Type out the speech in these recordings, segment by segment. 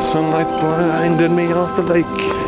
Sunlight blinded me off the lake.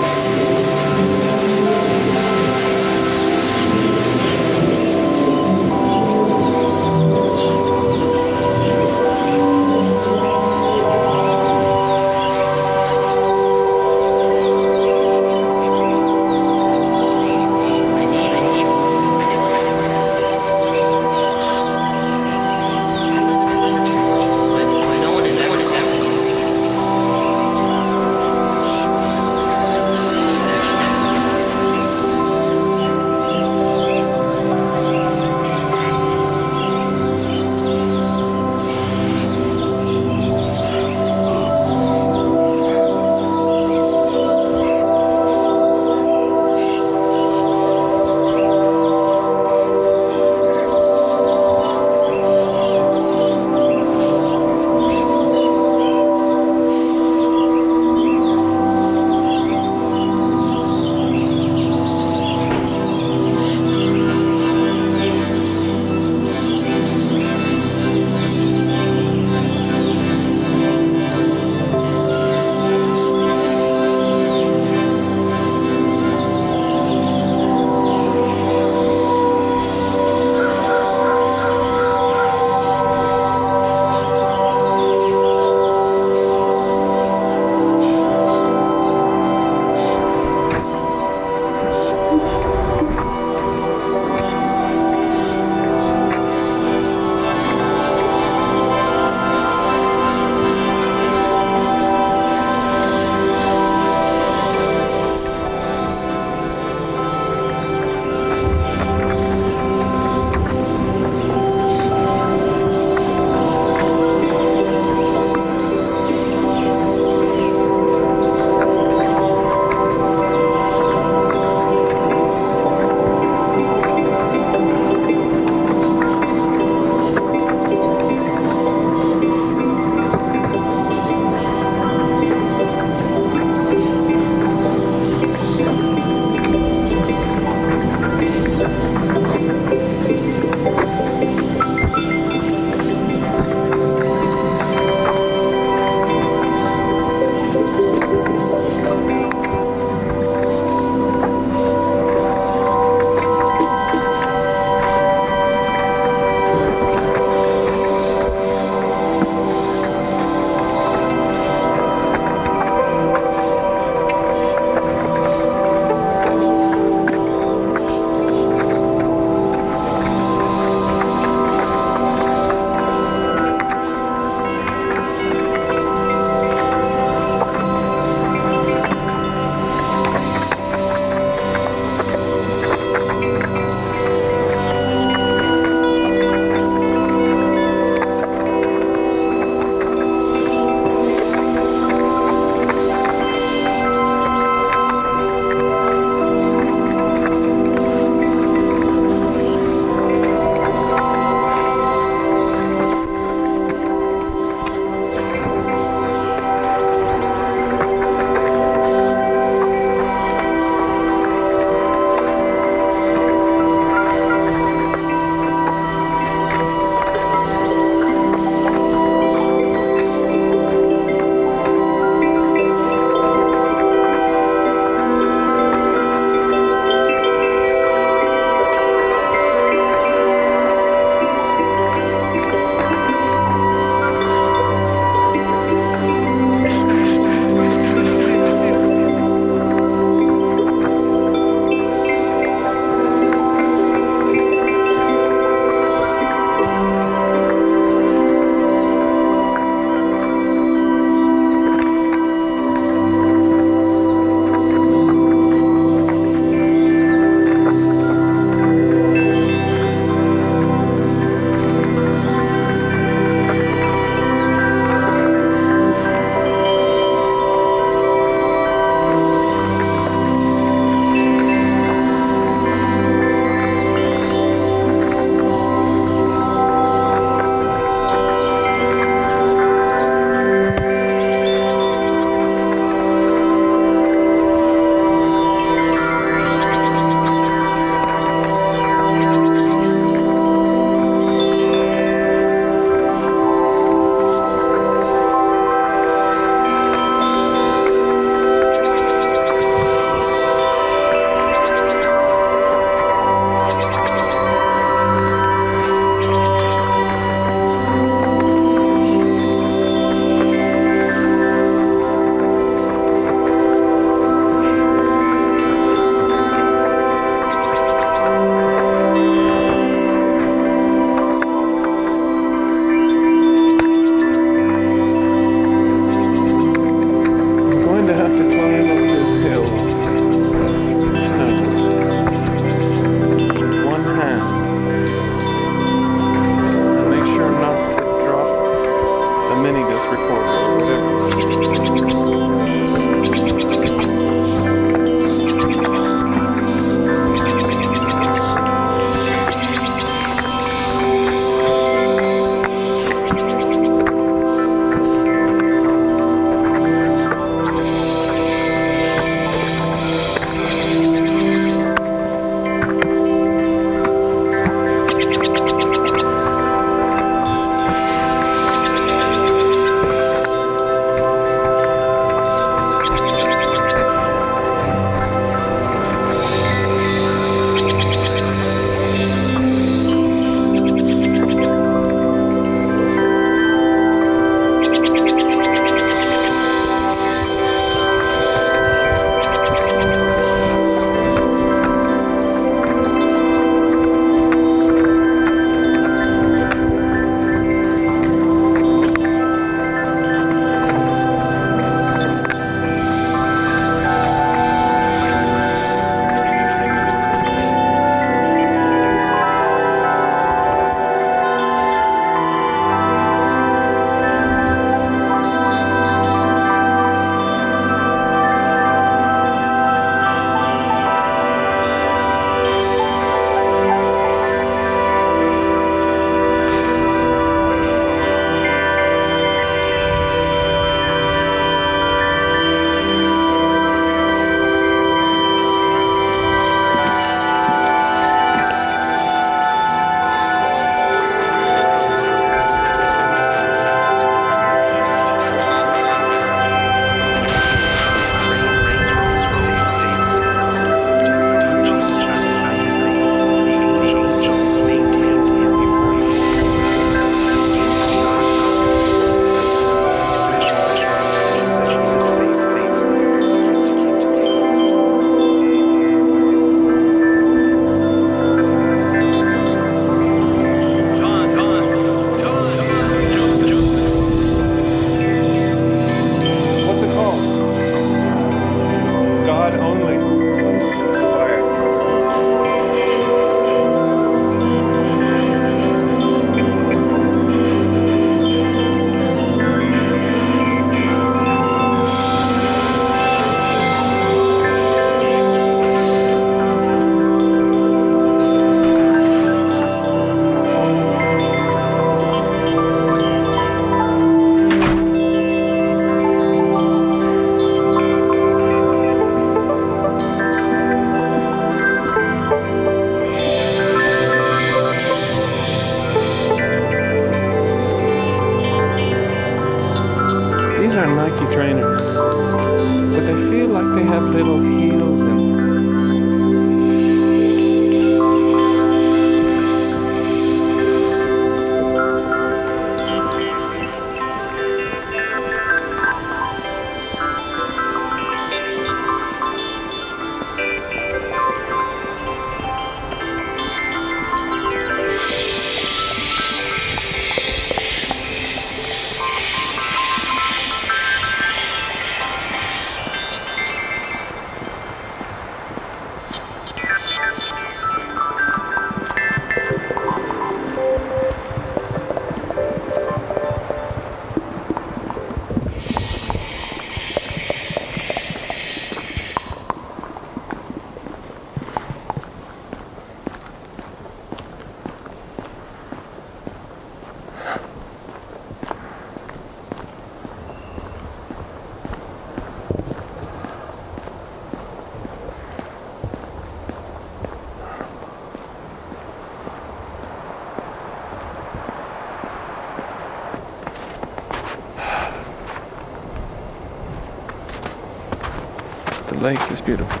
Is beautiful.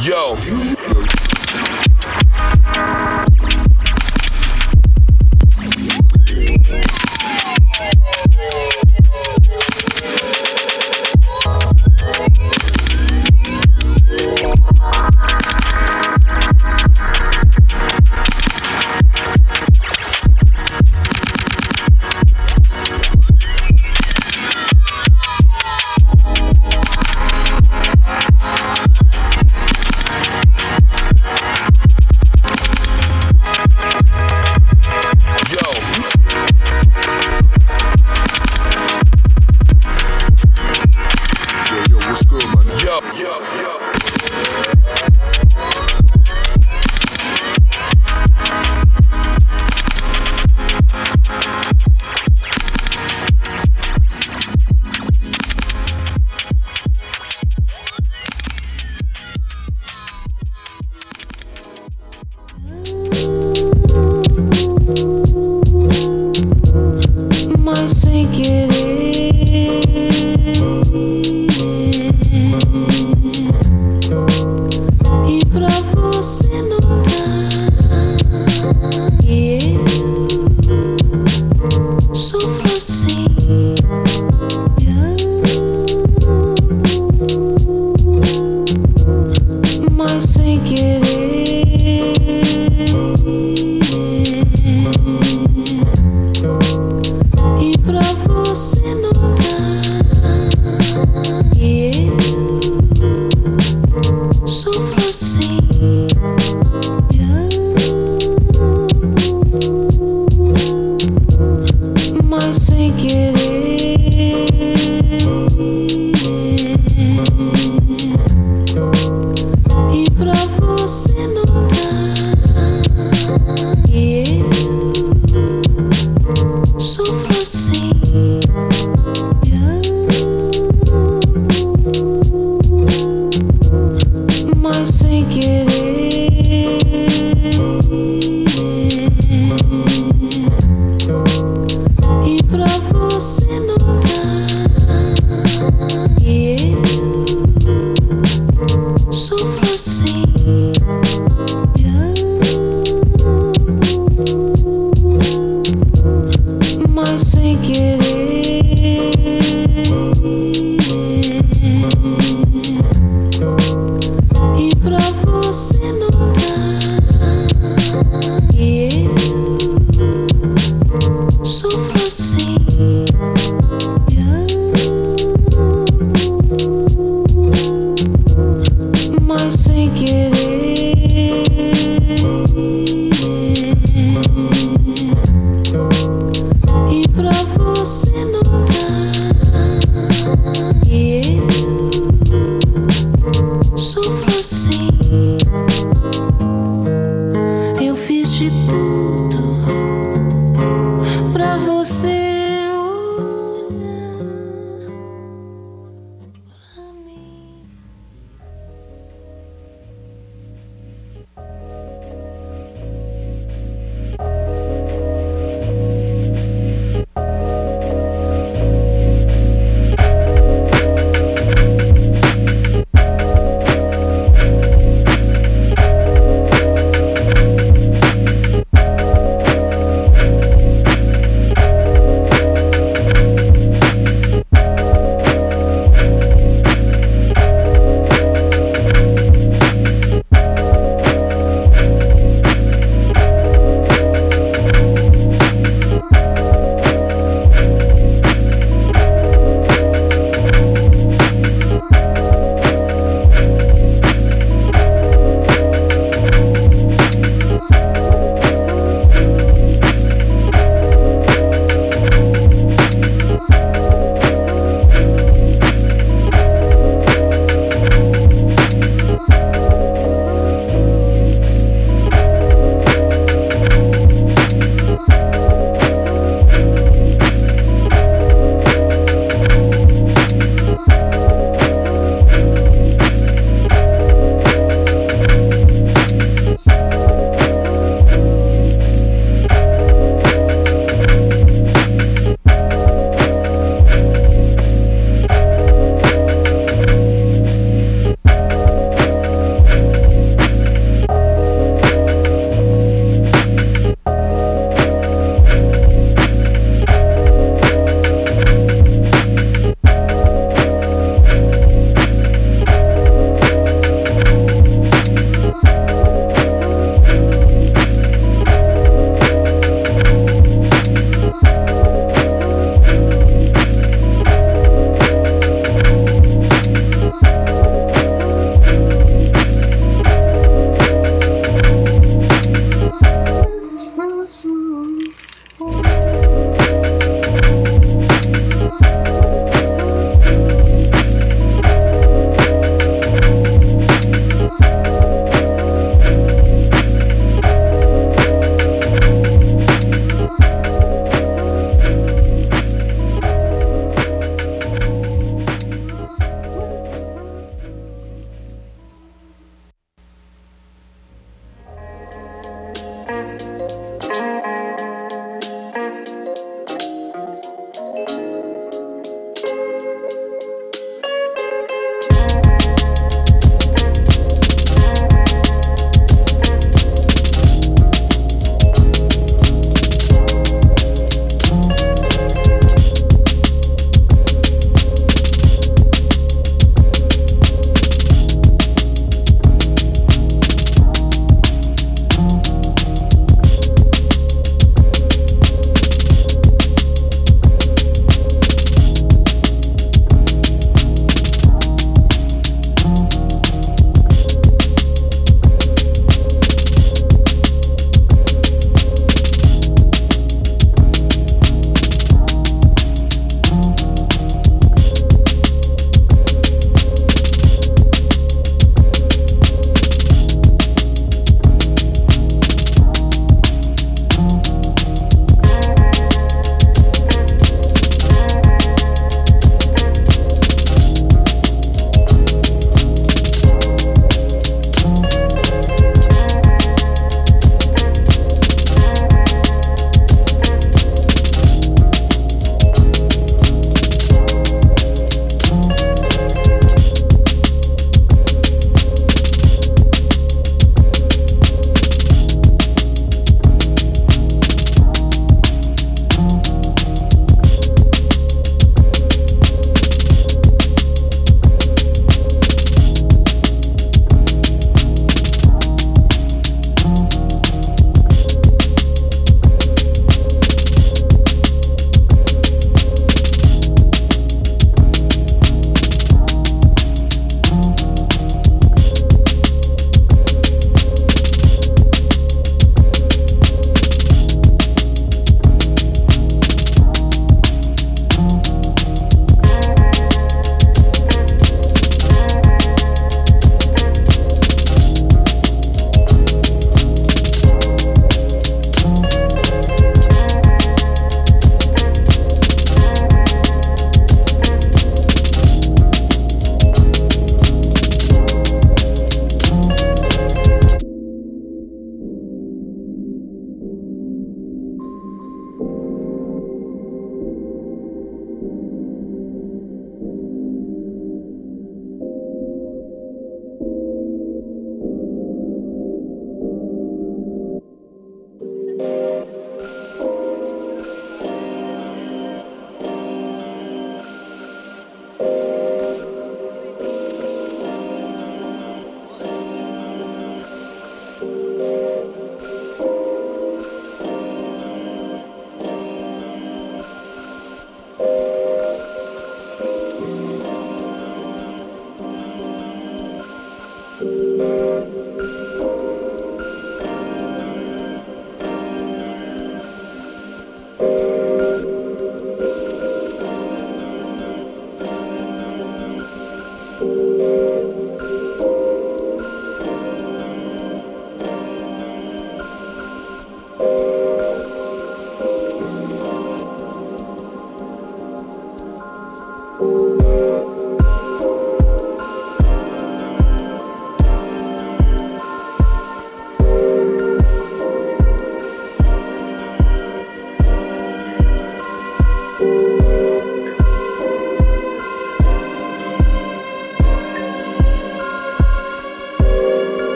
Você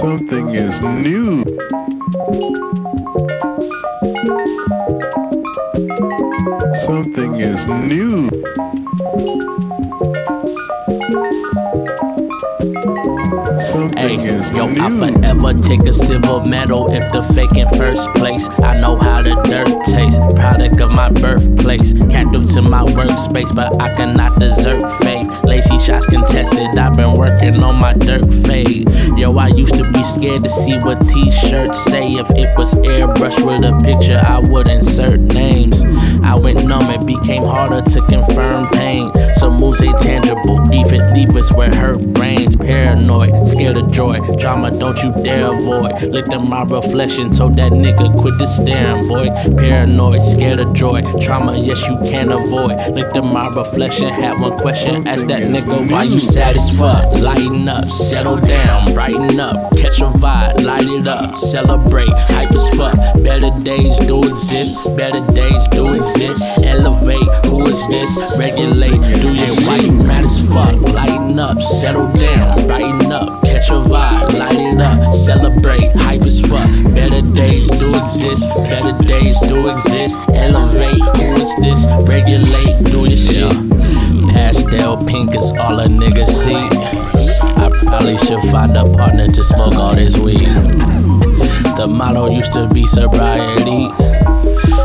Something is new. Something is new. Something Hey, is yo, new. I forever take a silver medal if the fake in first place. I know how the dirt tastes, product of my birthplace. Captive to my workspace, but I cannot desert fate. Lazy shots contested, I've been working on my dirt fade. Yo, I used to be scared to see what t-shirts say. If it was airbrush with a picture, I would insert names. I went numb, it became harder to confirm pain. Some moves ain't tangible, leave it, leave us where hurt brains. Paranoid, scared of joy, drama don't you dare avoid. Looked at my reflection, told that nigga quit the staring, boy. Paranoid, scared of joy, trauma, yes you can avoid. Looked at my reflection, had one question, ask that nigga why you sad as fuck. Lighten up, settle down, brighten up, catch a vibe, light it up, celebrate, hype as fuck. Better days do exist, better days do exist. Elevate, who is this? Regulate, do your you mad as fuck. Lighten up, settle down, brighten up, catch a vibe, light it up, celebrate, hype as fuck. Better days do exist, better days do exist. Elevate, who is this? Regulate, do your shit. Pastel pink is all a nigga see. I probably should find a partner to smoke all this weed. The motto used to be sobriety.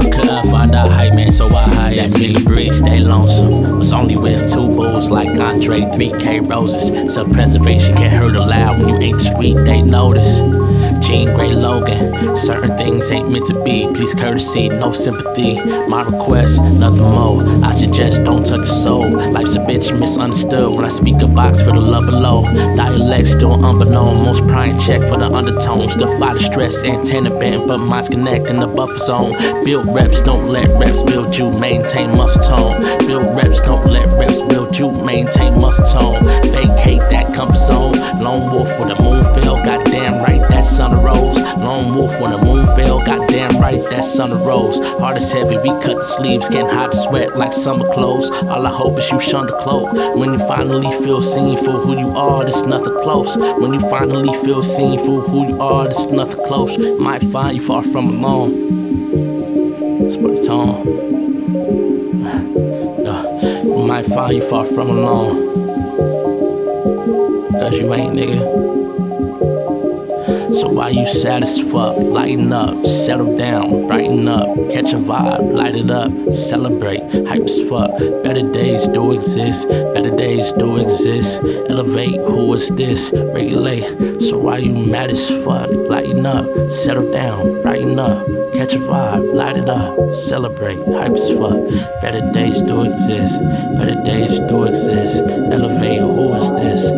Couldn't find a hype man, so I hired me. Breeze, stay lonesome. Was only with two bulls like Andre, 3K roses. Self preservation can't hurt aloud when you ain't street, they notice. Jean Grey Logan. Certain things ain't meant to be. Please courtesy, no sympathy. My request, nothing more. I suggest don't touch your soul. Life's a bitch misunderstood when I speak a box for the love below. Dialect still unbeknown. Most prying check for the undertones. The stress, antenna bent, but mine's connecting the buffer zone. Build reps, don't let reps build you. Maintain muscle tone. Build reps, don't let reps build you. Maintain muscle tone. Vacate that comfort zone. Lone wolf with a moon fell. Goddamn right, that sun arose. Lone wolf when the moon fell. Goddamn right, that sun arose. Heart is heavy, we cut the sleeves. Can't hide sweat like summer clothes. All I hope is you shun the cloak. When you finally feel seen for who you are, there's nothing close. When you finally feel seen for who you are, there's nothing close. Might find you far from alone. It's what it's on. Uh, might find you far from alone. Cause you ain't, nigga. So why you sad as fuck? Lighten up, settle down, brighten up, catch a vibe, light it up, celebrate, hype as fuck. Better days do exist, better days do exist. Elevate, who is this? Regulate. So why you mad as fuck? Lighten up, settle down, brighten up, catch a vibe, light it up, celebrate, hype as fuck. Better days do exist, better days do exist. Elevate, who is this?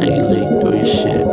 Regulate, do your shit.